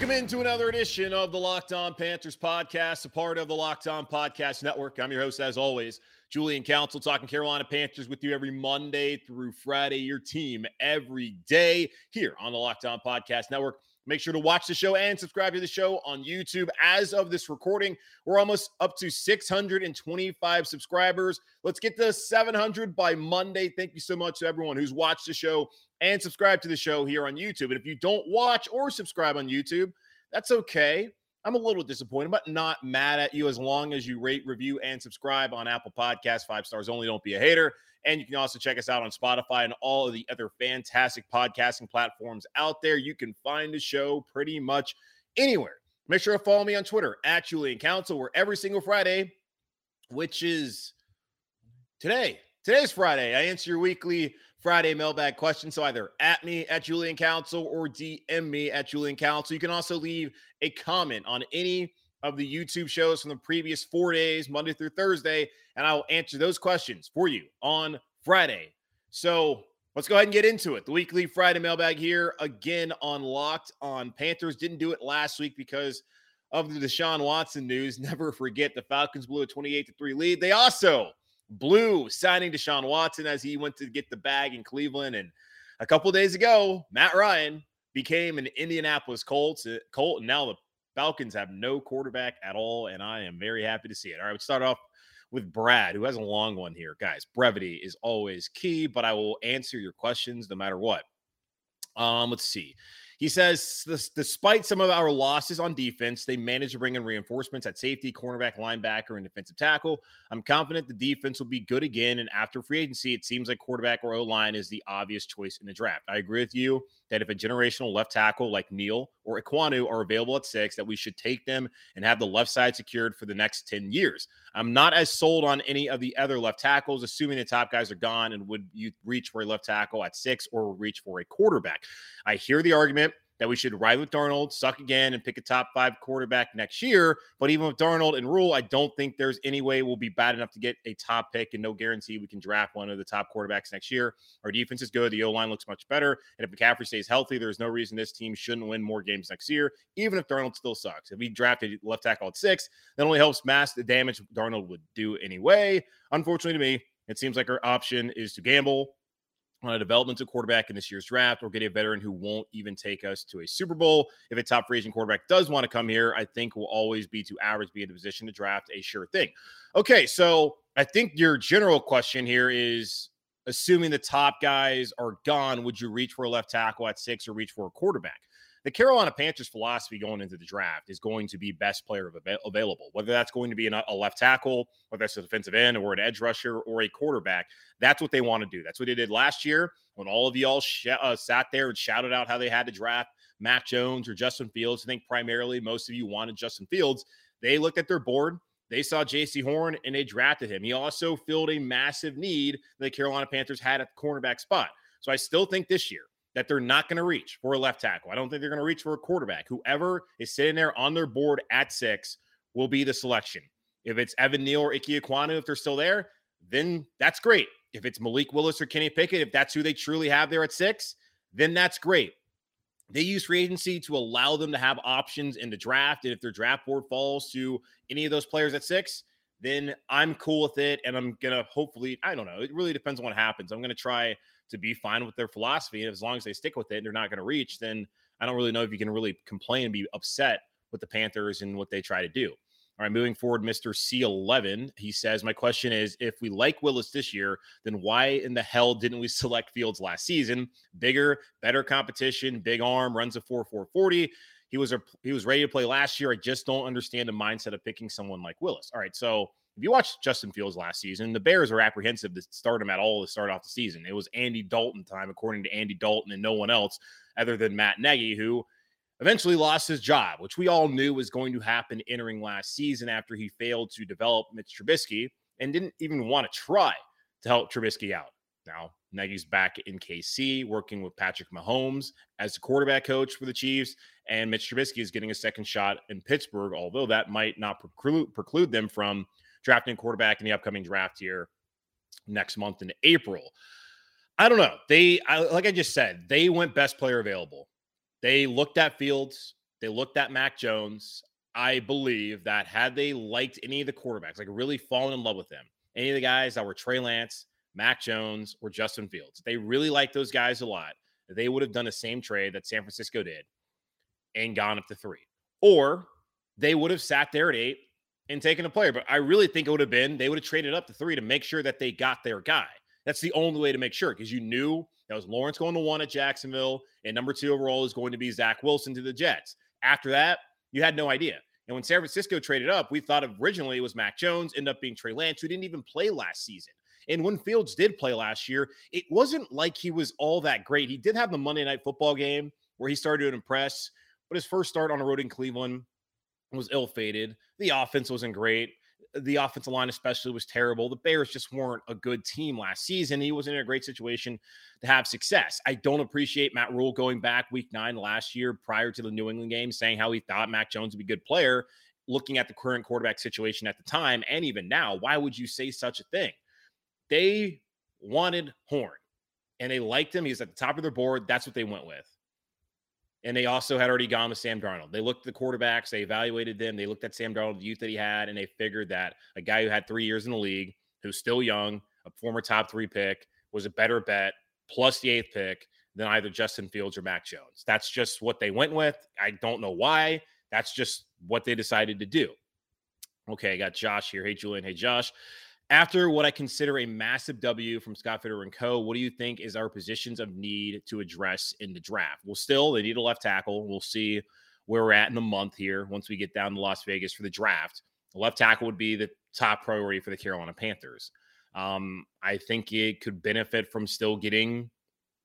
Welcome into another edition of the Locked On Panthers podcast, a part of the Locked On Podcast Network. I'm your host, as always, Julian Council, talking Carolina Panthers with you every Monday through Friday, your team every day here on the Locked On Podcast Network. Make sure to watch the show and subscribe to the show on YouTube. As of this recording, we're almost up to 625 subscribers. Let's get to 700 by Monday. Thank you so much to everyone who's watched the show and subscribe to the show here on YouTube. And if you don't watch or subscribe on YouTube, that's okay. I'm a little disappointed, but not mad at you as long as you rate, review, and subscribe on Apple Podcasts. Five stars only. Don't be a hater. And you can also check us out on Spotify and all of the other fantastic podcasting platforms out there. You can find the show pretty much anywhere. Make sure to follow me on Twitter at Julian Council, where every single Friday, which is today, today's Friday, I answer your weekly Friday mailbag questions. So either at me at Julian Council or DM me at Julian Council. You can also leave a comment on any of the YouTube shows from the previous four days, Monday through Thursday, and I will answer those questions for you on Friday. So let's go ahead and get into it. The weekly Friday mailbag here again on Locked on Panthers. Didn't do it last week because of the Deshaun Watson news. Never forget the Falcons blew a 28 to 3 lead. They also blew signing Deshaun Watson as he went to get the bag in Cleveland. And a couple days ago, Matt Ryan became an Indianapolis Colts uh, Colt, and now the Falcons have no quarterback at all, and I am very happy to see it. All right, let's start off with Brad, who has a long one here. Guys, brevity is always key, but I will answer your questions no matter what. Um, let's see. He says, despite some of our losses on defense, they managed to bring in reinforcements at safety, cornerback, linebacker, and defensive tackle. I'm confident the defense will be good again. And after free agency, it seems like quarterback or O line is the obvious choice in the draft. I agree with you that if a generational left tackle like Neal or Ekwonu are available at six, that we should take them and have the left side secured for the next 10 years. I'm not as sold on any of the other left tackles, assuming the top guys are gone. And would you reach for a left tackle at six or reach for a quarterback? I hear the argument that we should ride with Darnold, suck again, and pick a top five quarterback next year. But even with Darnold and Rhule, I don't think there's any way we'll be bad enough to get a top pick and no guarantee we can draft one of the top quarterbacks next year. Our defense is good. The O line looks much better. And if McCaffrey stays healthy, there's no reason this team shouldn't win more games next year, even if Darnold still sucks. If we drafted left tackle at six, that only helps mask the damage Darnold would do anyway. Unfortunately to me, it seems like our option is to gamble on a developmental quarterback in this year's draft or get a veteran who won't even take us to a Super Bowl. If a top free agent quarterback does want to come here, I think will always be to average be in a position to draft a sure thing. Okay, so I think your general question here is assuming the top guys are gone, would you reach for a left tackle at six or reach for a quarterback? The Carolina Panthers philosophy going into the draft is going to be best player available, whether that's going to be a left tackle, whether that's a defensive end or an edge rusher or a quarterback. That's what they want to do. That's what they did last year when all of y'all sh- uh, sat there and shouted out how they had to draft Mac Jones or Justin Fields. I think primarily most of you wanted Justin Fields. They looked at their board. They saw Jaycee Horn and they drafted him. He also filled a massive need that the Carolina Panthers had at the cornerback spot. So I still think this year, that they're not going to reach for a left tackle. I don't think they're going to reach for a quarterback. Whoever is sitting there on their board at six will be the selection. If it's Evan Neal or Ike Ekwonu, if they're still there, then that's great. If it's Malik Willis or Kenny Pickett, if that's who they truly have there at six, then that's great. they use free agency to allow them to have options in the draft. And if their draft board falls to any of those players at six, then I'm cool with it. And I'm going to hopefully, I don't know, it really depends on what happens. I'm going to try to be fine with their philosophy. And as long as they stick with it and they're not going to reach, then I don't really know if you can really complain and be upset with the Panthers and what they try to do. All right, moving forward, Mr. C11. He says, My question is if we like Willis this year, then why in the hell didn't we select Fields last season? Bigger, better competition, big arm, runs a 4 4 40. He was a, he was ready to play last year. I just don't understand the mindset of picking someone like Willis. All right, so if you watched Justin Fields last season, the Bears were apprehensive to start him at all to start off the season. It was Andy Dalton time, according to Andy Dalton, and no one else other than Matt Nagy, who eventually lost his job, which we all knew was going to happen entering last season after he failed to develop Mitch Trubisky and didn't even want to try to help Trubisky out. Now, Nagy's back in KC working with Patrick Mahomes as the quarterback coach for the Chiefs, and Mitch Trubisky is getting a second shot in Pittsburgh, although that might not preclude, preclude them from drafting quarterback in the upcoming draft here next month in April. I don't know. They, I, like I just said, they went best player available. They looked at Fields, they looked at Mac Jones. I believe that had they liked any of the quarterbacks, like really fallen in love with them, any of the guys that were Trey Lance, Mac Jones, or Justin Fields, they really liked those guys a lot. They would have done the same trade that San Francisco did and gone up to three. Or they would have sat there at eight and taken a player. But I really think it would have been they would have traded up to three to make sure that they got their guy. That's the only way to make sure because you knew that was Lawrence going to one at Jacksonville, and number two overall is going to be Zach Wilson to the Jets. After that, you had no idea. And when San Francisco traded up, we thought originally it was Mac Jones, ended up being Trey Lance, who didn't even play last season. And when Fields did play last year, it wasn't like he was all that great. He did have the Monday night football game where he started to impress, but his first start on the road in Cleveland was ill fated. The offense wasn't great the offensive line especially was terrible. The Bears just weren't a good team last season. He was in a great situation to have success. I don't appreciate Matt Rhule going back week nine last year prior to the New England game, saying how he thought Mac Jones would be a good player. Looking at the current quarterback situation at the time and even now, why would you say such a thing? They wanted Horn and they liked him. He's at the top of their board. That's what they went with. And they also had already gone with Sam Darnold. They looked at the quarterbacks, they evaluated them, they looked at Sam Darnold, the youth that he had, and they figured that a guy who had three years in the league, who's still young, a former top three pick, was a better bet, plus the eighth pick, than either Justin Fields or Mac Jones. That's just what they went with. I don't know why. That's just what they decided to do. Okay, I got Josh here. Hey, Julian. Hey, Josh. After what I consider a massive W from Scott Fitterer and Co., what do you think is our positions of need to address in the draft? Well, still, they need a left tackle. We'll see where we're at in a month here once we get down to Las Vegas for the draft. The left tackle would be the top priority for the Carolina Panthers. Um, I think it could benefit from still getting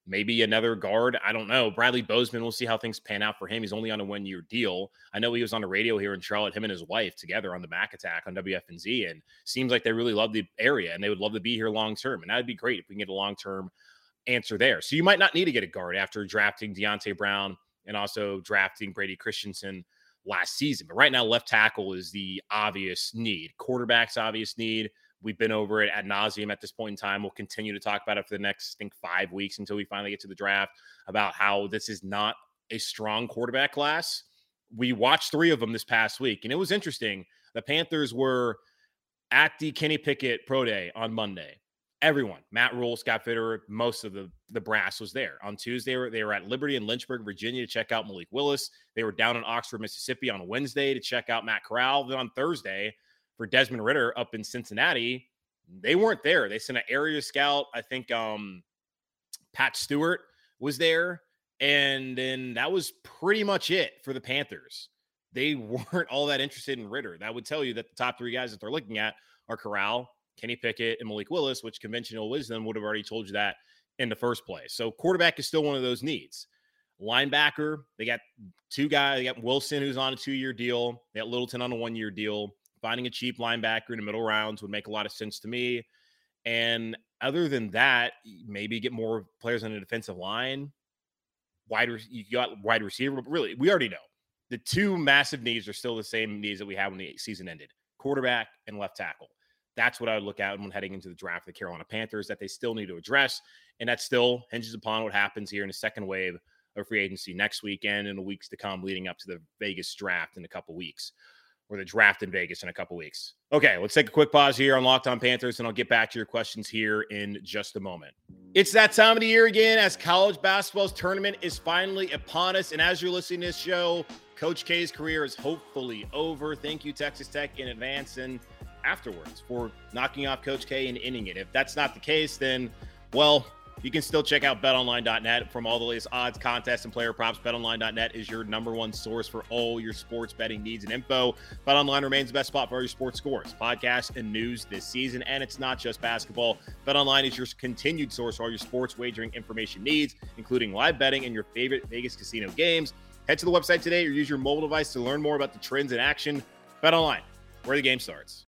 maybe another guard. I don't know. Bradley Bozeman, we'll see how things pan out for him. He's only on a one year deal. I know he was on the radio here in Charlotte, him and his wife together on the Mac Attack on WFNZ, and seems like they really love the area and they would love to be here long term. And that would be great if we can get a long term answer there. So you might not need to get a guard after drafting Deonte Brown and also drafting Brady Christensen last season. But right now, left tackle is the obvious need. Quarterback's obvious need. We've been over it at nauseum at this point in time. We'll continue to talk about it for the next, I think, five weeks until we finally get to the draft about how this is not a strong quarterback class. We watched three of them this past week, and it was interesting. The Panthers were at the Kenny Pickett Pro Day on Monday. Everyone, Matt Rhule, Scott Fitterer, most of the, the brass was there. On Tuesday, they were, they were at Liberty in Lynchburg, Virginia to check out Malik Willis. They were down in Oxford, Mississippi on Wednesday to check out Matt Corral. Then on Thursday, for Desmond Ridder up in Cincinnati, they weren't there. They sent an area scout. I think um, Pat Stewart was there. And then that was pretty much it for the Panthers. They weren't all that interested in Ritter. That would tell you that the top three guys that they're looking at are Corral, Kenny Pickett, and Malik Willis, which conventional wisdom would have already told you that in the first place. So quarterback is still one of those needs. Linebacker, they got two guys. They got Wilson, who's on a two year deal. They got Littleton on a one year deal finding a cheap linebacker in the middle rounds would make a lot of sense to me. And other than that, maybe get more players on the defensive line. Wide, you got wide receiver, but really, we already know the two massive needs are still the same needs that we had when the season ended: quarterback and left tackle. That's what I would look at when heading into the draft. Of the Carolina Panthers that they still need to address, and that still hinges upon what happens here in the second wave of free agency next weekend and the weeks to come leading up to the Vegas draft in a couple weeks or the draft in Vegas in a couple weeks. Okay, let's take a quick pause here on Locked On Panthers, and I'll get back to your questions here in just a moment. It's that time of the year again as college basketball's tournament is finally upon us. And as you're listening to this show, Coach K's career is hopefully over. Thank you, Texas Tech, in advance and afterwards for knocking off Coach K and ending it. If that's not the case, then, well, you can still check out betonline.net from all the latest odds, contests, and player props. Betonline.net is your number one source for all your sports betting needs and info. BetOnline remains the best spot for all your sports scores, podcasts, and news this season. And it's not just basketball. BetOnline is your continued source for all your sports wagering information needs, including live betting and your favorite Vegas casino games. Head to the website today or use your mobile device to learn more about the trends in action. BetOnline, where the game starts.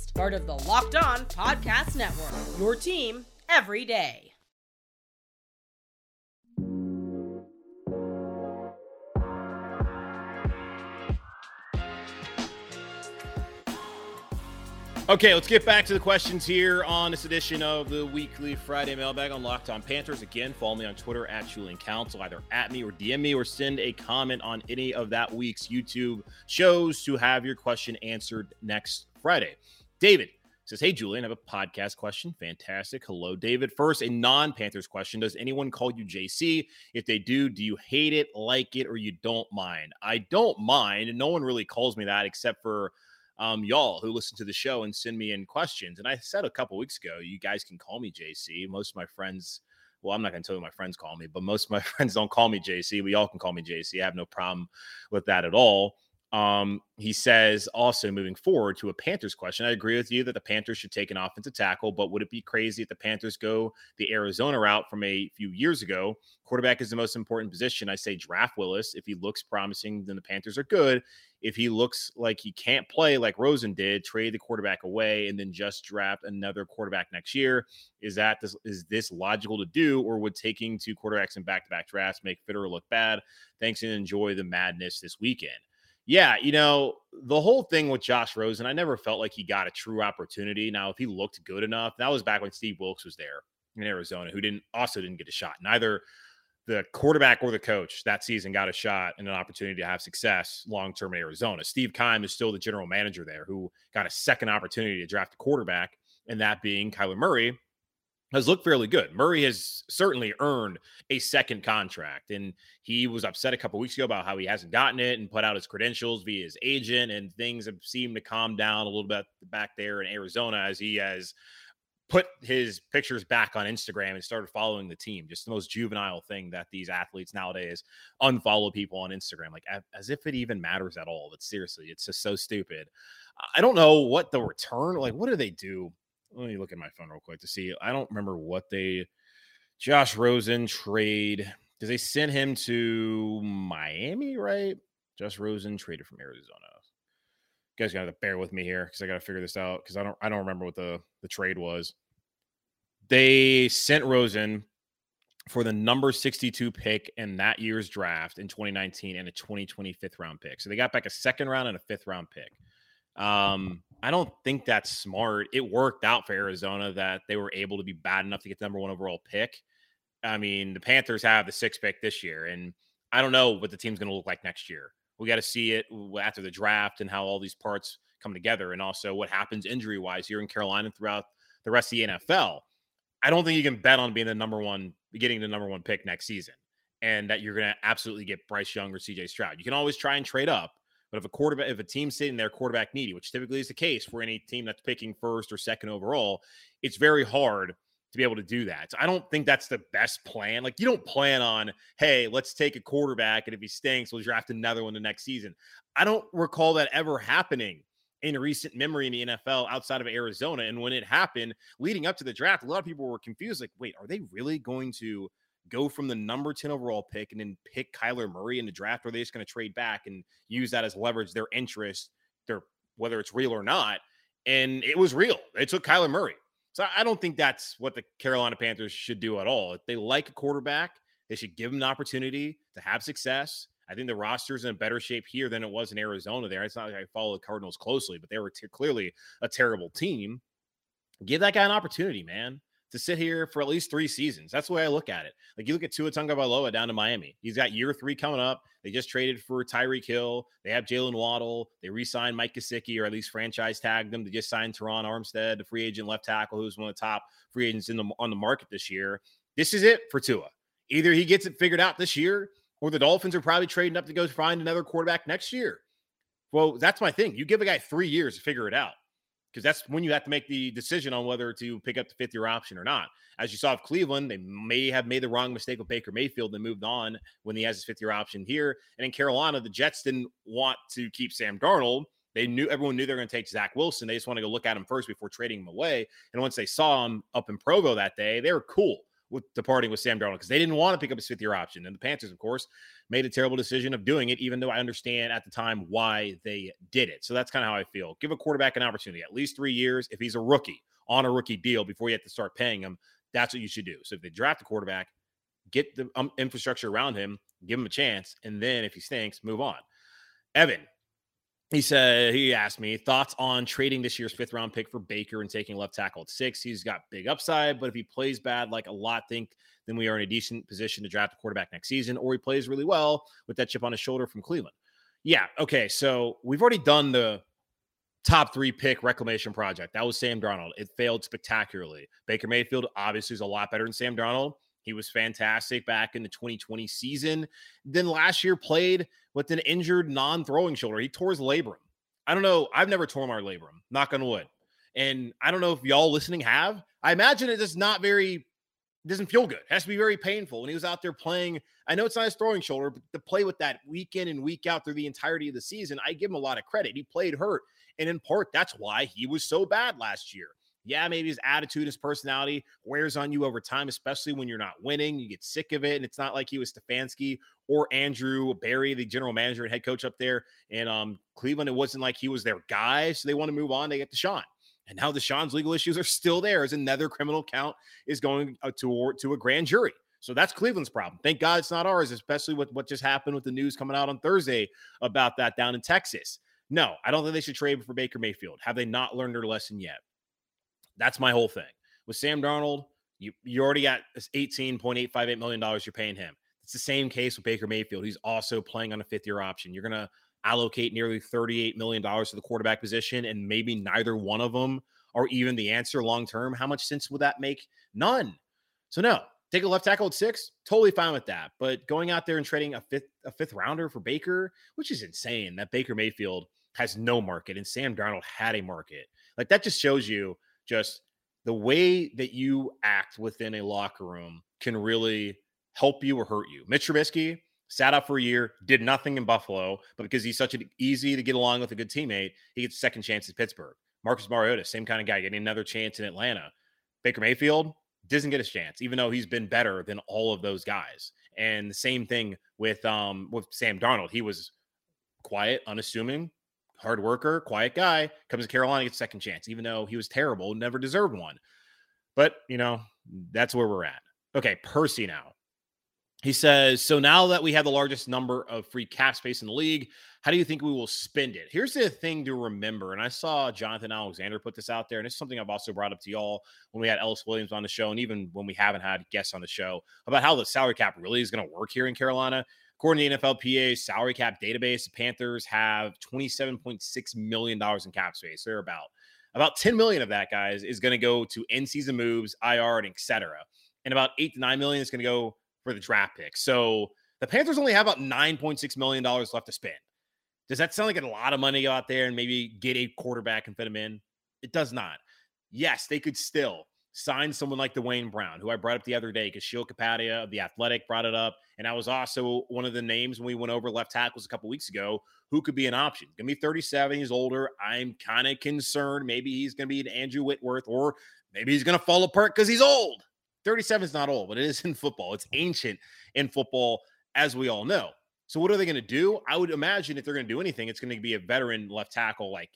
part of the Locked On Podcast Network. Your team every day. Okay, let's get back to the questions here on this edition of the weekly Friday mailbag on Locked On Panthers. Again, follow me on Twitter at Julian Council, either at me or DM me or send a comment on any of that week's YouTube shows to have your question answered next Friday. David says, Hey, Julian, I have a podcast question. Fantastic. Hello, David. First, a non Panthers question Does anyone call you JC? If they do, do you hate it, like it, or you don't mind? I don't mind. No one really calls me that except for um, y'all who listen to the show and send me in questions. And I said a couple weeks ago, you guys can call me JC. Most of my friends, well, I'm not going to tell you my friends call me, but most of my friends don't call me JC. We all can call me JC. I have no problem with that at all. Um, he says also moving forward to a Panthers question. I agree with you that the Panthers should take an offensive tackle, but would it be crazy if the Panthers go the Arizona route from a few years ago? Quarterback is the most important position. I say draft Willis. If he looks promising, then the Panthers are good. If he looks like he can't play like Rosen did, trade the quarterback away and then just draft another quarterback next year. Is that this is this logical to do, or would taking two quarterbacks in back-to-back drafts make Fitterer look bad? Thanks and enjoy the madness this weekend. Yeah, you know, the whole thing with Josh Rosen, I never felt like he got a true opportunity. Now, if he looked good enough, that was back when Steve Wilks was there in Arizona, who didn't also didn't get a shot. Neither the quarterback or the coach that season got a shot and an opportunity to have success long term in Arizona. Steve Keim is still the general manager there, who got a second opportunity to draft a quarterback, and that being Kyler Murray, has looked fairly good. Murray has certainly earned a second contract, and he was upset a couple weeks ago about how he hasn't gotten it and put out his credentials via his agent, and things have seemed to calm down a little bit back there in Arizona as he has put his pictures back on Instagram and started following the team. Just the most juvenile thing that these athletes nowadays unfollow people on Instagram, like as if it even matters at all. But seriously, it's just so stupid. I don't know what the return, like, what do they do? Let me look at my phone real quick to see. I don't remember what they Josh Rosen trade because they sent him to Miami, right? Josh Rosen traded from Arizona. You guys gotta bear with me here because I gotta figure this out because I don't I don't remember what the the trade was. They sent Rosen for the number 62 pick in that year's draft in 2019 and a 2020 fifth round pick. So they got back a second round and a fifth round pick. Um, I don't think that's smart. It worked out for Arizona that they were able to be bad enough to get the number one overall pick. I mean, the Panthers have the sixth pick this year, and I don't know what the team's going to look like next year. We got to see it after the draft and how all these parts come together, and also what happens injury wise here in Carolina throughout the rest of the NFL. I don't think you can bet on being the number one, getting the number one pick next season, and that you're going to absolutely get Bryce Young or CJ Stroud. You can always try and trade up, but if a quarterback, if a team's sitting there quarterback needy, which typically is the case for any team that's picking first or second overall, it's very hard to be able to do that. So I don't think that's the best plan. Like you don't plan on, hey, let's take a quarterback, and if he stinks, we'll draft another one the next season. I don't recall that ever happening in recent memory in the NFL outside of Arizona. And when it happened leading up to the draft, a lot of people were confused. Like, wait, are they really going to go from the number 10 overall pick and then pick Kyler Murray in the draft, or are they just going to trade back and use that as leverage their interest, their whether it's real or not? And it was real. They took Kyler Murray. So I don't think that's what the Carolina Panthers should do at all. If they like a quarterback, they should give him an opportunity to have success. I think the roster's in a better shape here than it was in Arizona. There, it's not like I follow the Cardinals closely, but they were t- clearly a terrible team. Give that guy an opportunity, man to sit here for at least three seasons. That's the way I look at it. Like you look at Tua Tagovailoa down to Miami. He's got year three coming up. They just traded for Tyreek Hill. They have Jaylen Waddle. They re-signed Mike Gesicki, or at least franchise tagged them. They just signed Terron Armstead, the free agent left tackle, who's one of the top free agents in the on the market this year. This is it for Tua. Either he gets it figured out this year, or the Dolphins are probably trading up to go find another quarterback next year. Well, that's my thing. You give a guy three years to figure it out because that's when you have to make the decision on whether to pick up the fifth year option or not. As you saw with Cleveland, they may have made the wrong mistake with Baker Mayfield and moved on when he has his fifth year option here. And in Carolina, the Jets didn't want to keep Sam Darnold. They knew everyone knew they were going to take Zach Wilson. They just want to go look at him first before trading him away. And once they saw him up in Provo that day, they were cool with departing with Sam Darnold because they didn't want to pick up his fifth year option. And the Panthers, of course, made a terrible decision of doing it, even though I understand at the time why they did it. So that's kind of how I feel. Give a quarterback an opportunity, at least three years. If he's a rookie on a rookie deal before you have to start paying him, that's what you should do. So if they draft a quarterback, get the um, infrastructure around him, give him a chance, and then if he stinks, move on. Evan, he said he asked me thoughts on trading this year's fifth round pick for Baker and taking left tackle at six. He's got big upside, but if he plays bad, like a lot think, then we are in a decent position to draft a quarterback next season, or he plays really well with that chip on his shoulder from Cleveland. Yeah, okay. So we've already done the top three pick reclamation project. That was Sam Darnold. It failed spectacularly. Baker Mayfield obviously is a lot better than Sam Darnold. He was fantastic back in the 2020 season. Then last year played with an injured non-throwing shoulder. He tore his labrum. I don't know. I've never torn my labrum. Knock on wood. And I don't know if y'all listening have. I imagine it is not very doesn't feel good. It has to be very painful. When he was out there playing, I know it's not his throwing shoulder, but to play with that week in and week out through the entirety of the season, I give him a lot of credit. He played hurt. And in part, that's why he was so bad last year. Yeah, maybe his attitude, his personality wears on you over time, especially when you're not winning. You get sick of it. And it's not like he was Stefanski or Andrew Berry, the general manager and head coach up there in um, Cleveland. It wasn't like he was their guy. So they want to move on. They get Deshaun. And now Deshaun's legal issues are still there as another criminal count is going uh, to, to a grand jury. So that's Cleveland's problem. Thank God it's not ours, especially with what just happened with the news coming out on Thursday about that down in Texas. No, I don't think they should trade for Baker Mayfield. Have they not learned their lesson yet? That's my whole thing. With Sam Darnold, you, you already got $18.858 million you're paying him. It's the same case with Baker Mayfield. He's also playing on a fifth year option. You're going to allocate nearly $38 million to the quarterback position, and maybe neither one of them are even the answer long term. How much sense would that make? None. So, no, take a left tackle at six, totally fine with that. But going out there and trading a fifth a fifth rounder for Baker, which is insane that Baker Mayfield has no market and Sam Darnold had a market. Like that just shows you just the way that you act within a locker room can really help you or hurt you. Mitch Trubisky sat out for a year, did nothing in Buffalo, but because he's such an easy to get along with a good teammate, he gets a second chance at Pittsburgh. Marcus Mariota, same kind of guy, getting another chance in Atlanta. Baker Mayfield doesn't get his chance, even though he's been better than all of those guys. And the same thing with um with Sam Darnold. He was quiet, unassuming, hard worker, quiet guy, comes to Carolina, gets second chance, even though he was terrible, never deserved one. But, you know, that's where we're at. Okay, Percy now. He says, So now that we have the largest number of free cap space in the league, how do you think we will spend it? Here's the thing to remember. And I saw Jonathan Alexander put this out there. And it's something I've also brought up to y'all when we had Ellis Williams on the show, and even when we haven't had guests on the show about how the salary cap really is going to work here in Carolina. According to the NFLPA's salary cap database, the Panthers have $27.6 million in cap space. They're about about 10 million of that, guys, is going to go to end season moves, IR, and etc. And about eight to nine million is going to go for the draft pick. So the Panthers only have about $9.6 million left to spend. Does that sound like a lot of money out there and maybe get a quarterback and fit him in? It does not. Yes, they could still sign someone like Duane Brown, who I brought up the other day because Sheil Kapadia of the Athletic brought it up, and I was also one of the names when we went over left tackles a couple weeks ago. Who could be an option? Gonna be 37. He's older. I'm kind of concerned. Maybe he's gonna be an Andrew Whitworth, or maybe he's gonna fall apart because he's old. 37 is not old, but it is in football. It's ancient in football, as we all know. So, what are they going to do? I would imagine if they're going to do anything, it's going to be a veteran left tackle like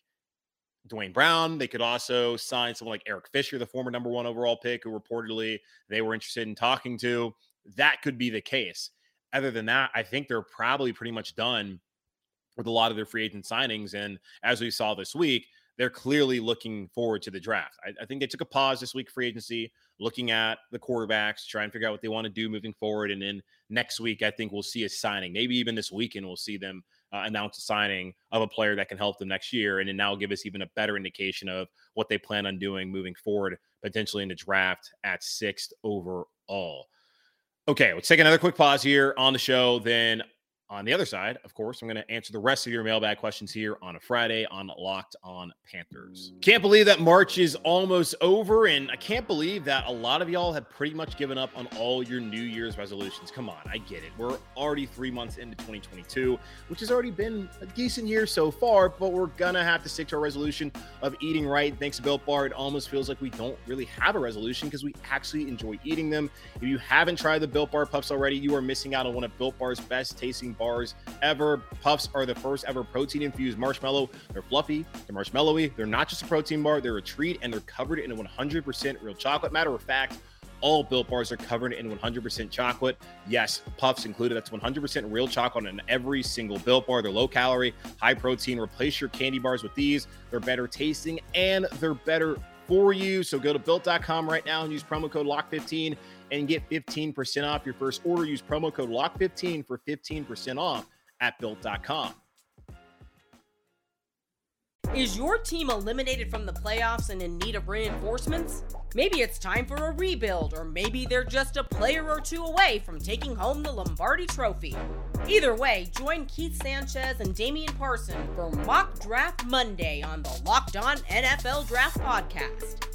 Duane Brown. They could also sign someone like Eric Fisher, the former number one overall pick, who reportedly they were interested in talking to. That could be the case. Other than that, I think they're probably pretty much done with a lot of their free agent signings. And as we saw this week, they're clearly looking forward to the draft. I, I, think they took a pause this week, free agency, looking at the quarterbacks, trying to figure out what they want to do moving forward. And then next week, I think we'll see a signing. Maybe even this weekend, we'll see them uh, announce a signing of a player that can help them next year. And then now give us even a better indication of what they plan on doing moving forward, potentially in the draft at sixth overall. Okay, let's take another quick pause here on the show. Then on the other side, of course, I'm going to answer the rest of your mailbag questions here on a Friday on Locked On Panthers. Can't believe that March is almost over, and I can't believe that a lot of y'all have pretty much given up on all your New Year's resolutions. Come on, I get it. We're already three months into 2022, which has already been a decent year so far, but we're going to have to stick to our resolution of eating right. Thanks to Built Bar, it almost feels like we don't really have a resolution because we actually enjoy eating them. If you haven't tried the Built Bar Puffs already, you are missing out on one of Built Bar's best tasting bars ever. Puffs are the first ever protein infused marshmallow. They're fluffy, they're marshmallowy. They're not just a protein bar, they're a treat, and they're covered in 100% real chocolate. Matter of fact, all built bars are covered in 100% chocolate. Yes, puffs included. That's 100% real chocolate in every single built bar. They're low calorie, high protein. Replace your candy bars with these. They're better tasting and they're better for you. So go to built.com right now and use promo code LOCK15 and get 15% off your first order. Use promo code LOCK15 for 15% off at built.com. Is your team eliminated from the playoffs and in need of reinforcements? Maybe it's time for a rebuild, or maybe they're just a player or two away from taking home the Lombardi Trophy. Either way, join Keith Sanchez and Damian Parson for Mock Draft Monday on the Locked On NFL Draft Podcast.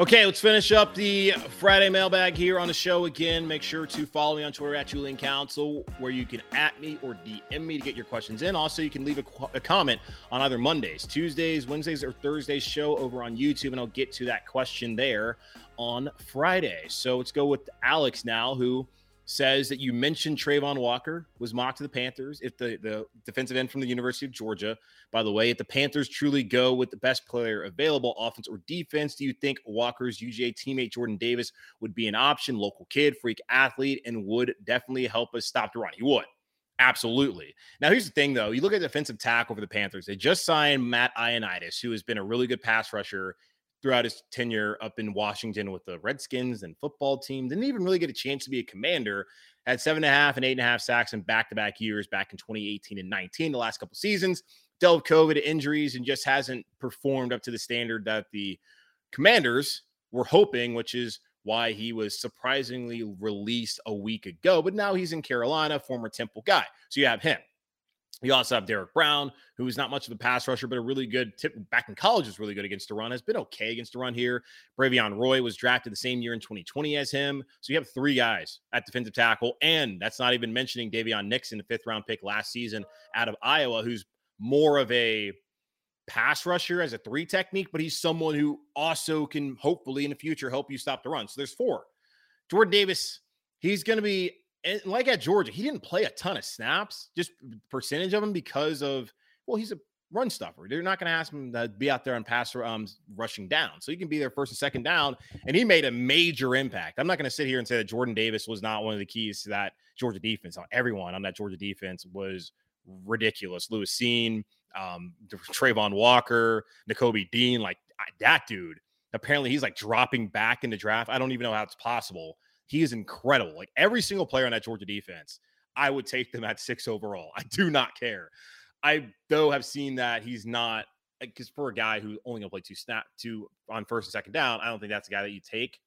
Okay, let's finish up the Friday mailbag here on the show again. Make sure to follow me on Twitter at Julian Council, where you can at me or DM me to get your questions in. Also, you can leave a, a, comment on either Mondays, Tuesdays, Wednesdays, or Thursdays show over on YouTube, and I'll get to that question there on Friday. So let's go with Alex now, who says that you mentioned Travon Walker was mocked to the Panthers. If the, the defensive end from the University of Georgia, by the way, if the Panthers truly go with the best player available, offense or defense, do you think Walker's UGA teammate Jordan Davis would be an option? Local kid, freak athlete, and would definitely help us stop the run. He would. Absolutely. Now, here's the thing, though. You look at defensive tackle for the Panthers. They just signed Matt Ioannidis, who has been a really good pass rusher throughout his tenure up in Washington with the Redskins and football team. Didn't even really get a chance to be a commander. Had seven and a half and eight and a half sacks in back to back years back in 2018 and 19, the last couple seasons. Dealt with COVID injuries and just hasn't performed up to the standard that the commanders were hoping, which is why he was surprisingly released a week ago. But now he's in Carolina, former Temple guy. So you have him. You also have Derrick Brown, who is not much of a pass rusher, but a really good tip back in college was really good against the run. Has been okay against the run here. Bravion Roy was drafted the same year in 2020 as him. So you have three guys at defensive tackle, and that's not even mentioning Daviyon Nixon, the fifth round pick last season out of Iowa, who's more of a pass rusher as a three technique, but he's someone who also can hopefully in the future help you stop the run. So there's four. Jordan Davis, he's going to be and like at Georgia, he didn't play a ton of snaps, just percentage of them because of well, he's a run stuffer. They're not going to ask him to be out there on pass um, rushing down, so he can be there first and second down, and he made a major impact. I'm not going to sit here and say that Jordan Davis was not one of the keys to that Georgia defense. Everyone on that Georgia defense was ridiculous. Lewis Cine, um, Travon Walker, Nakobe Dean, like that dude. Apparently, he's like dropping back in the draft. I don't even know how it's possible he is incredible. Like every single player on that Georgia defense, I would take them at six overall. I do not care. I though have seen that he's not because for a guy who's only gonna play two snap two on first and second down, I don't think that's a guy that you take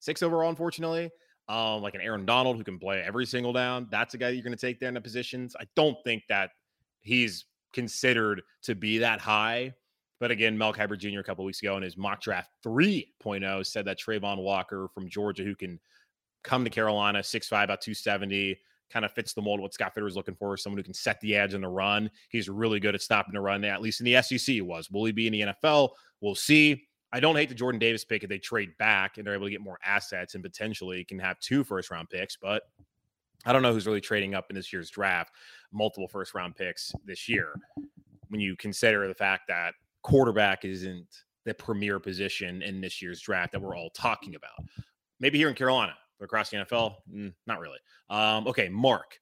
six overall, unfortunately. Um, like an Aaron Donald who can play every single down. That's a guy that you're gonna take there in the positions. I don't think that he's considered to be that high. But again, Mel Kiper Jr. a couple weeks ago in his mock draft 3.0 said that Travon Walker from Georgia, who can come to Carolina, 6'5, about 270, kind of fits the mold of what Scott Fitterer looking for. Someone who can set the edge in the run. He's really good at stopping the run, at least in the SEC he was. Will he be in the NFL? We'll see. I don't hate the Jordan Davis pick if they trade back and they're able to get more assets and potentially can have two first round picks, but I don't know who's really trading up in this year's draft, multiple first round picks this year. When you consider the fact that quarterback isn't the premier position in this year's draft that we're all talking about. Maybe here in Carolina, but across the NFL, mm, not really. Um, okay, Mark.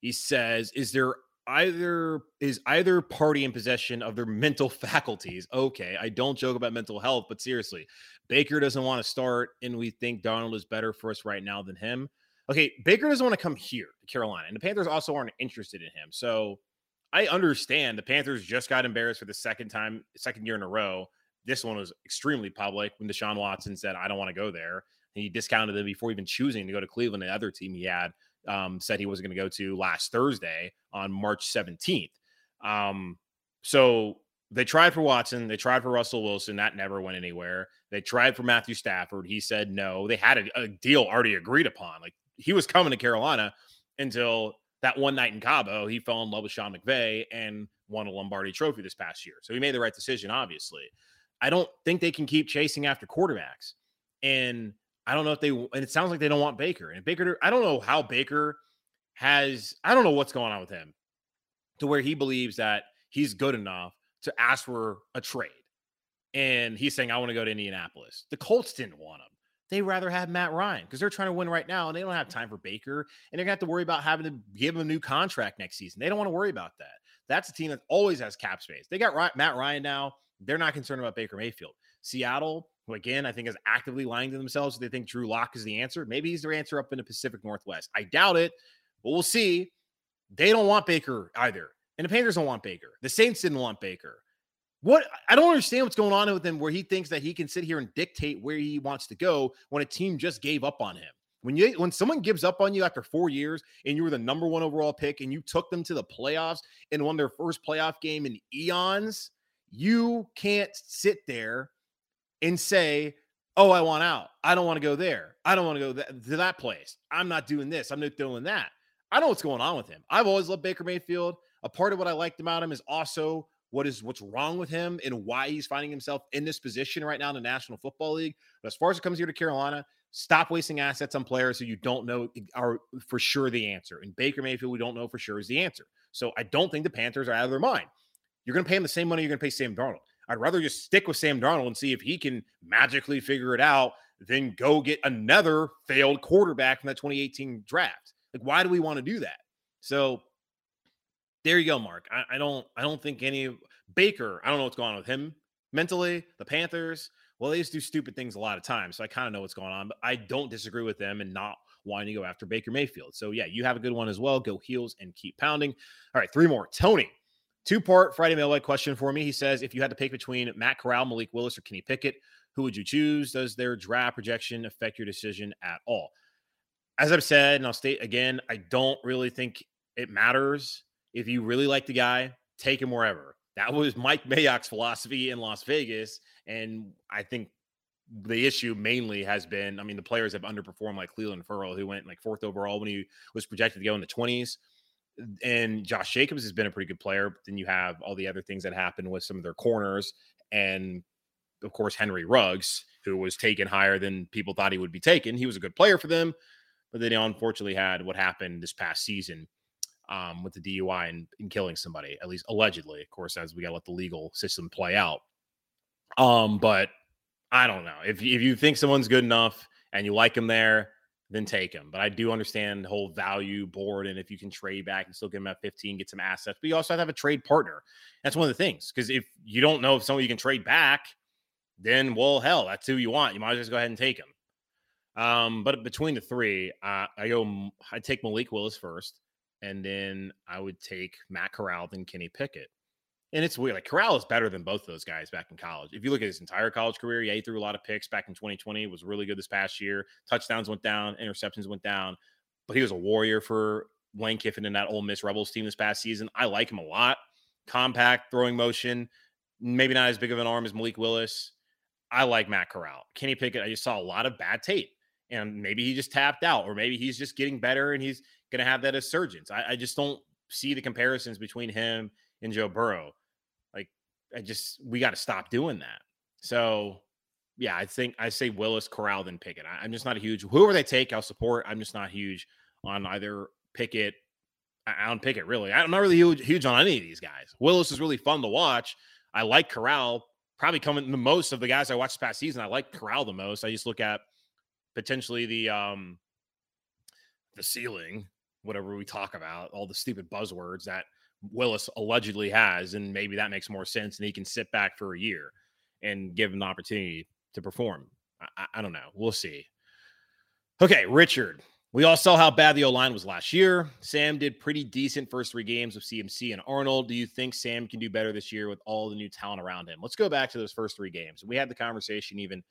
He says, "Is there either is either party in possession of their mental faculties?" Okay, I don't joke about mental health, but seriously, Baker doesn't want to start, and we think Darnold is better for us right now than him. Okay, Baker doesn't want to come here to Carolina, and the Panthers also aren't interested in him. So I understand the Panthers just got embarrassed for the second time, second year in a row. This one was extremely public when Deshaun Watson said, I don't want to go there. He discounted them before even choosing to go to Cleveland. The other team he had um, said he wasn't going to go to last Thursday on March 17th. Um, so they tried for Watson. They tried for Russell Wilson. That never went anywhere. They tried for Matthew Stafford. He said no. They had a, a deal already agreed upon. Like he was coming to Carolina until that one night in Cabo, he fell in love with Sean McVay and won a Lombardi trophy this past year. So he made the right decision, obviously. I don't think they can keep chasing after quarterbacks. And I don't know if they, and it sounds like they don't want Baker. And Baker, I don't know how Baker has, I don't know what's going on with him to where he believes that he's good enough to ask for a trade. And he's saying, I want to go to Indianapolis. The Colts didn't want him they rather have Matt Ryan because they're trying to win right now and they don't have time for Baker and they're gonna have to worry about having to give him a new contract next season. They don't want to worry about that. That's a team that always has cap space. They got Matt Ryan now. They're not concerned about Baker Mayfield. Seattle, who again I think is actively lying to themselves. They think Drew Lock is the answer. Maybe he's their answer up in the Pacific Northwest. I doubt it, but we'll see. They don't want Baker either, and the Panthers don't want Baker. The Saints didn't want Baker. What I don't understand what's going on with him where he thinks that he can sit here and dictate where he wants to go when a team just gave up on him. When you when someone gives up on you after four years and you were the number one overall pick and you took them to the playoffs and won their first playoff game in eons, you can't sit there and say, "Oh, I want out. I don't want to go there. I don't want to go th- to that place. I'm not doing this. I'm not doing that." I know what's going on with him. I've always loved Baker Mayfield. A part of what I liked about him is also what is what's wrong with him and why he's finding himself in this position right now in the National Football League. But as far as it comes here to Carolina, stop wasting assets on players who you don't know are for sure the answer. And Baker Mayfield, we don't know for sure is the answer. So I don't think the Panthers are out of their mind. You're going to pay him the same money you're going to pay Sam Darnold. I'd rather just stick with Sam Darnold and see if he can magically figure it out than go get another failed quarterback from that 2018 draft. Like, why do we want to do that? So there you go, Mark. I, I, don't I don't think any Baker, I don't know what's going on with him mentally. The Panthers, well, they just do stupid things a lot of times. So I kind of know what's going on, but I don't disagree with them and not wanting to go after Baker Mayfield. So yeah, you have a good one as well. Go heels and keep pounding. All right, three more. Tony, two part Friday mailbag question for me. He says, if you had to pick between Matt Corral, Malik Willis, or Kenny Pickett, who would you choose? Does their draft projection affect your decision at all? As I've said, and I'll state again, I don't really think it matters if you really like the guy, take him wherever. That was Mike Mayock's philosophy in Las Vegas. And I think the issue mainly has been I mean, the players have underperformed like Clelin Ferrell, who went like fourth overall when he was projected to go in the 20s. And Josh Jacobs has been a pretty good player. But then you have all the other things that happened with some of their corners. And of course, Henry Ruggs, who was taken higher than people thought he would be taken. He was a good player for them. But then he unfortunately had what happened this past season um, with the DUI and, and, killing somebody, at least allegedly. Of course, as we got to let the legal system play out. Um, but I don't know if if you think someone's good enough and you like him there, then take him. But I do understand the whole value board, and if you can trade back and still get him at 15, get some assets. But you also have to have a trade partner. That's one of the things because if you don't know if someone you can trade back, then well, hell, that's who you want. You might as well just go ahead and take him. Um, but between the three, uh, I go. I take Malik Willis first and then I would take Matt Corral than Kenny Pickett. And it's weird. Like Corral is better than both those guys back in college. If you look at his entire college career, yeah, he threw a lot of picks back in 2020. Was really good this past year. Touchdowns went down, interceptions went down, but he was a warrior for Lane Kiffin and that Ole Miss Rebels team this past season. I like him a lot. compact throwing motion, maybe not as big of an arm as Malik Willis. I like Matt Corral. Kenny Pickett, I just saw a lot of bad tape. And maybe he just tapped out, or maybe he's just getting better and he's going to have that resurgence. I, I just don't see the comparisons between him and Joe Burrow. I just, we got to stop doing that. So, yeah, I think I say Willis, Corral, then Pickett. I, am just not a huge, whoever they take, I'll support. I'm just not huge on either Pickett. I don't pick it really. I'm not really huge, huge on any of these guys. Willis is really fun to watch. I like Corral, probably coming the most of the guys I watched this past season. I like Corral the most. I just look at potentially the um the ceiling, whatever we talk about, all the stupid buzzwords that Willis allegedly has, and maybe that makes more sense, and he can sit back for a year and give him the opportunity to perform. I, I don't know. We'll see. Okay, Richard. We all saw how bad the O line was last year. Sam did pretty decent first three games of CMC and Darnold. Do you think Sam can do better this year with all the new talent around him? Let's go back to those first three games. We had the conversation even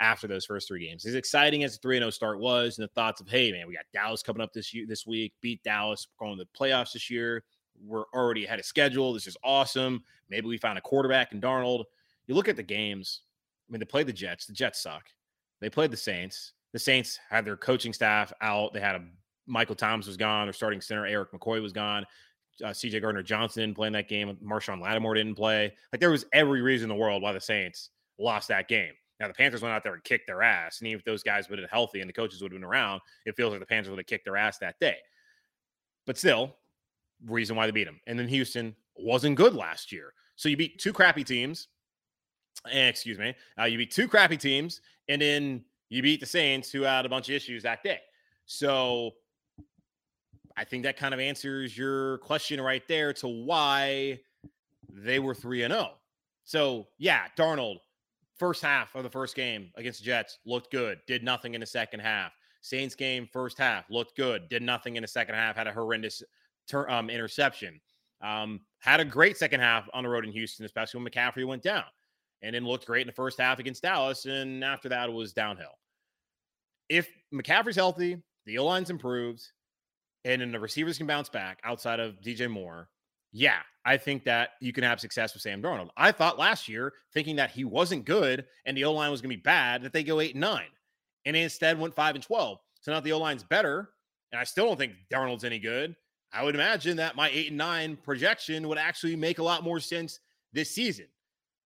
after those first three games. As exciting as the 3 0 start was, and the thoughts of, hey, man, we got Dallas coming up this year, this week, beat Dallas, going to the playoffs this year. We're already ahead of schedule. This is awesome. Maybe we found a quarterback in Darnold. You look at the games. I mean, they played the Jets. The Jets suck. They played the Saints. The Saints had their coaching staff out. They had a Michael Thomas was gone. Their starting center Erik McCoy was gone. Uh, CJ Gardner Johnson didn't play in that game. Marshon Lattimore didn't play. Like there was every reason in the world why the Saints lost that game. Now the Panthers went out there and kicked their ass, and even if those guys would have been healthy and the coaches would have been around, it feels like the Panthers would have kicked their ass that day. But still, reason why they beat them. And then Houston wasn't good last year, so you beat two crappy teams. Eh, excuse me, uh, you beat two crappy teams, and then you beat the Saints, who had a bunch of issues that day. So I think that kind of answers your question right there to why they were 3 and 0. So, yeah, Darnold first half of the first game against Jets looked good, did nothing in the second half. Saints game first half looked good, did nothing in the second half, had a horrendous ter- um, interception. Um, had a great second half on the road in Houston, especially when McCaffrey went down, and then looked great in the first half against Dallas. And after that, it was downhill. If McCaffrey's healthy, the O line's improved, and then the receivers can bounce back outside of DJ Moore, yeah, I think that you can have success with Sam Darnold. I thought last year, thinking that he wasn't good and the O line was going to be bad, that they go eight and nine, and instead went five and twelve. So now the O line's better, and I still don't think Darnold's any good. I would imagine that my eight and nine projection would actually make a lot more sense this season.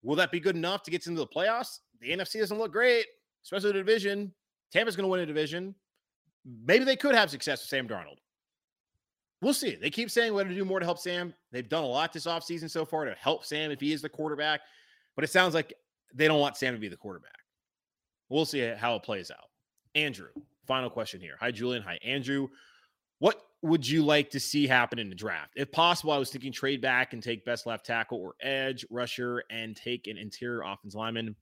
Will that be good enough to get into the playoffs? The NFC doesn't look great, especially the division. Tampa's going to win a division. Maybe they could have success with Sam Darnold. We'll see. They keep saying we got to do more to help Sam. They've done a lot this offseason so far to help Sam if he is the quarterback, but it sounds like they don't want Sam to be the quarterback. We'll see how it plays out. Andrew, final question here. Hi, Julian. Hi, Andrew. What would you like to see happen in the draft? If possible, I was thinking trade back and take best left tackle or edge rusher and take an interior offense lineman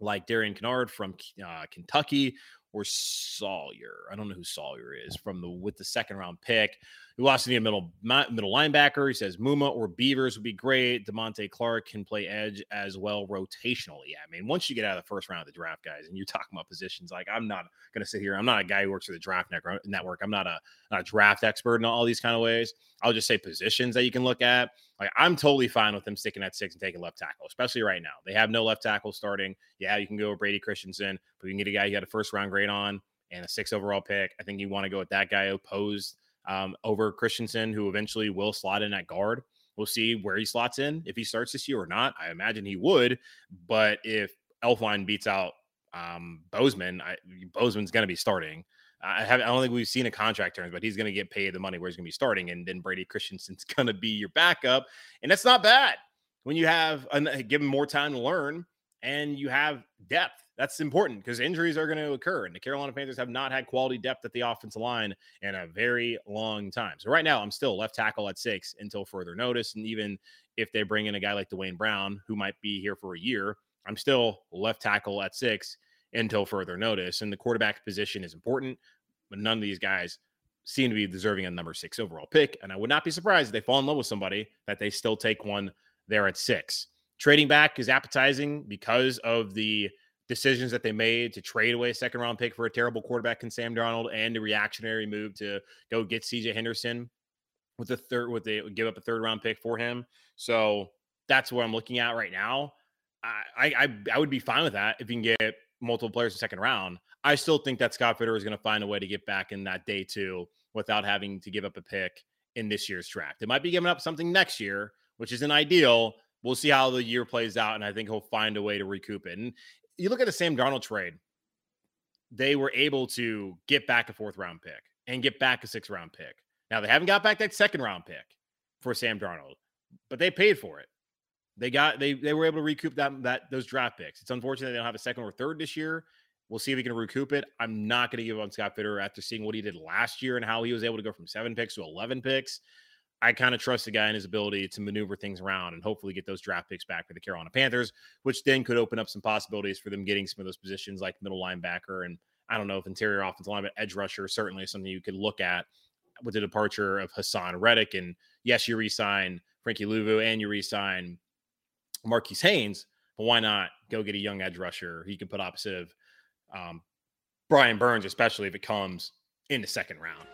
like Darian Kinnard from uh, Kentucky or Sawyer. I don't know who Sawyer is from the with the second round pick. He wants to a middle middle linebacker. He says Muma or Beavers would be great. Damone Clark can play edge as well rotationally. Yeah, I mean, once you get out of the first round of the draft, guys, and you're talking about positions, like I'm not going to sit here. I'm not a guy who works for the draft uh, network. I'm not a, not a draft expert in all these kind of ways. I'll just say positions that you can look at. Like I'm totally fine with them sticking at six and taking left tackle, especially right now. They have no left tackle starting. Yeah, you can go with Brady Christensen, but you can get a guy you got a first round grade on and a six overall pick. I think you want to go with that guy opposed um, over Christensen, who eventually will slot in at guard. We'll see where he slots in if he starts this year or not. I imagine he would, but if Elflein beats out um, Bozeman, I, Bozeman's going to be starting. I have I don't think we've seen a contract terms, but he's going to get paid the money where he's going to be starting, and then Brady Christensen's going to be your backup, and that's not bad when you have give him more time to learn and you have depth that's important because injuries are going to occur. And the Carolina Panthers have not had quality depth at the offensive line in a very long time. So right now, I'm still left tackle at six until further notice. And even if they bring in a guy like Duane Brown, who might be here for a year, I'm still left tackle at six until further notice. And the quarterback position is important, but none of these guys seem to be deserving a number six overall pick. And I would not be surprised if they fall in love with somebody that they still take one there at six. Trading back is appetizing because of the decisions that they made to trade away a second round pick for a terrible quarterback in Sam Darnold and the reactionary move to go get CJ Henderson with the third, with they give up a third round pick for him. So that's what I'm looking at right now. I I I would be fine with that if you can get multiple players in second round. I still think that Scott Fitterer is going to find a way to get back in that day two without having to give up a pick in this year's draft. It might be giving up something next year, which isn't ideal. We'll see how the year plays out, and I think he'll find a way to recoup it. And you look at the Sam Darnold trade; they were able to get back a fourth round pick and get back a sixth round pick. Now they haven't got back that second round pick for Sam Darnold, but they paid for it. They got they they were able to recoup that that those draft picks. It's unfortunate they don't have a second or third this year. We'll see if he can recoup it. I'm not going to give up on Scott Fitterer after seeing what he did last year and how he was able to go from seven picks to 11 picks. I kind of trust the guy and his ability to maneuver things around and hopefully get those draft picks back for the Carolina Panthers, which then could open up some possibilities for them getting some of those positions like middle linebacker and I don't know if interior offensive lineman, edge rusher certainly something you could look at with the departure of Haason Reddick. And yes, you resign Frankie Luvu and you resign Marquis Haynes, but why not go get a young edge rusher he can put opposite of um, Brian Burns, especially if it comes in the second round.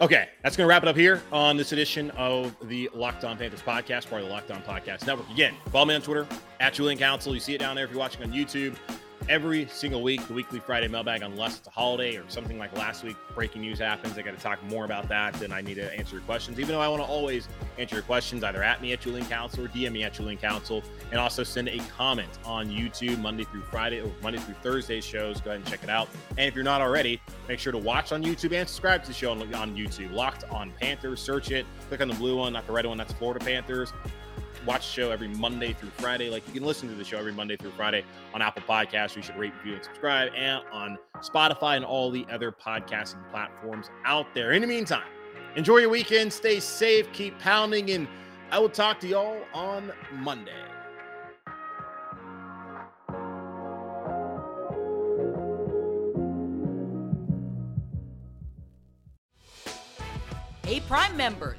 Okay, that's going to wrap it up here on this edition of the Locked On Panthers podcast, part of the Locked On Podcast Network. Again, follow me on Twitter at Julian Council. You see it down there if you're watching on YouTube every single week, the weekly Friday mailbag, unless it's a holiday or something like last week, breaking news happens. I got to talk more about that. Then I need to answer your questions, even though I want to always answer your questions either at me at Julian Council or DM me at Julian Council. And also send a comment on YouTube Monday through Friday or Monday through Thursday shows. Go ahead and check it out. And if you're not already, make sure to watch on YouTube and subscribe to the show on, on YouTube. Locked on Panthers, search it. Click on the blue one, not the red one. That's Florida Panthers watch the show every Monday through Friday. Like you can listen to the show every Monday through Friday on Apple Podcasts. You should rate, review, and subscribe, and on Spotify and all the other podcasting platforms out there. In the meantime, enjoy your weekend, stay safe, keep pounding, and I will talk to y'all on Monday. Hey, Prime members